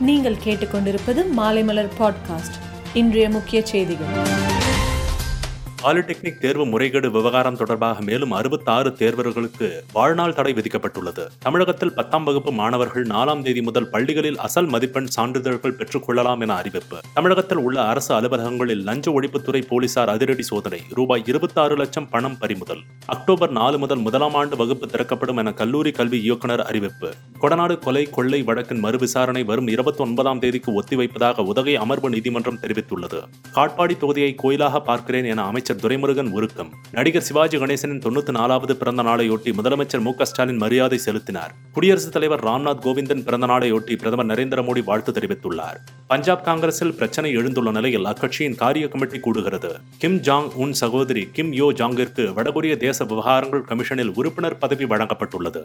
நீங்கள் கேட்டுக்கொண்டிருப்பது மாலைமலர் பாட்காஸ்ட் இன்றைய முக்கிய செய்திகள். பாலிடெக்னிக் தேர்வு முறைகேடு விவகாரம் தொடர்பாக மேலும் அறுபத்தாறு தேர்வர்களுக்கு வாழ்நாள் தடை விதிக்கப்பட்டுள்ளது. தமிழகத்தில் பத்தாம் வகுப்பு மாணவர்கள் நாலாம் தேதி முதல் பள்ளிகளில் அசல் மதிப்பெண் சான்றிதழ்கள் பெற்றுக் கொள்ளலாம் என அறிவிப்பு. தமிழகத்தில் உள்ள அரசு அலுவலகங்களில் லஞ்ச ஒழிப்புத்துறை போலீசார் அதிரடி சோதனை ரூபாய் இருபத்தாறு லட்சம் பணம் பறிமுதல். அக்டோபர் நாலு முதல் முதலாம் ஆண்டு வகுப்பு திறக்கப்படும் என கல்லூரி கல்வி இயக்குநர் அறிவிப்பு. கொடநாடு கொலை கொள்ளை வழக்கின் மறுவிசாரணை வரும் இருபத்தி ஒன்பதாம் தேதிக்கு ஒத்திவைப்பதாக உதகை அமர்வு நீதிமன்றம் தெரிவித்துள்ளது. காட்பாடி தொகுதியை கோயிலாக பார்க்கிறேன் என அமைச்சர் துரைமுருகன் உருக்கம். நடிகர் சிவாஜி கணேசனின் தொண்ணூத்தி நாலாவது பிறந்த நாளையொட்டி முதலமைச்சர் மு ஸ்டாலின் மரியாதை செலுத்தினார். குடியரசுத் தலைவர் ராம்நாத் கோவிந்தன் பிறந்த நாளையொட்டி பிரதமர் நரேந்திர மோடி வாழ்த்து தெரிவித்துள்ளார். பஞ்சாப் காங்கிரஸில் பிரச்சனை எழுந்துள்ள நிலையில் அக்கட்சியின் காரிய கமிட்டி கூடுகிறது. கிம் ஜாங் உன் சகோதரி கிம் யோ ஜாங்கிற்கு வடகொரிய தேச விவகாரங்கள் கமிஷனில் உறுப்பினர் பதவி வழங்கப்பட்டுள்ளது.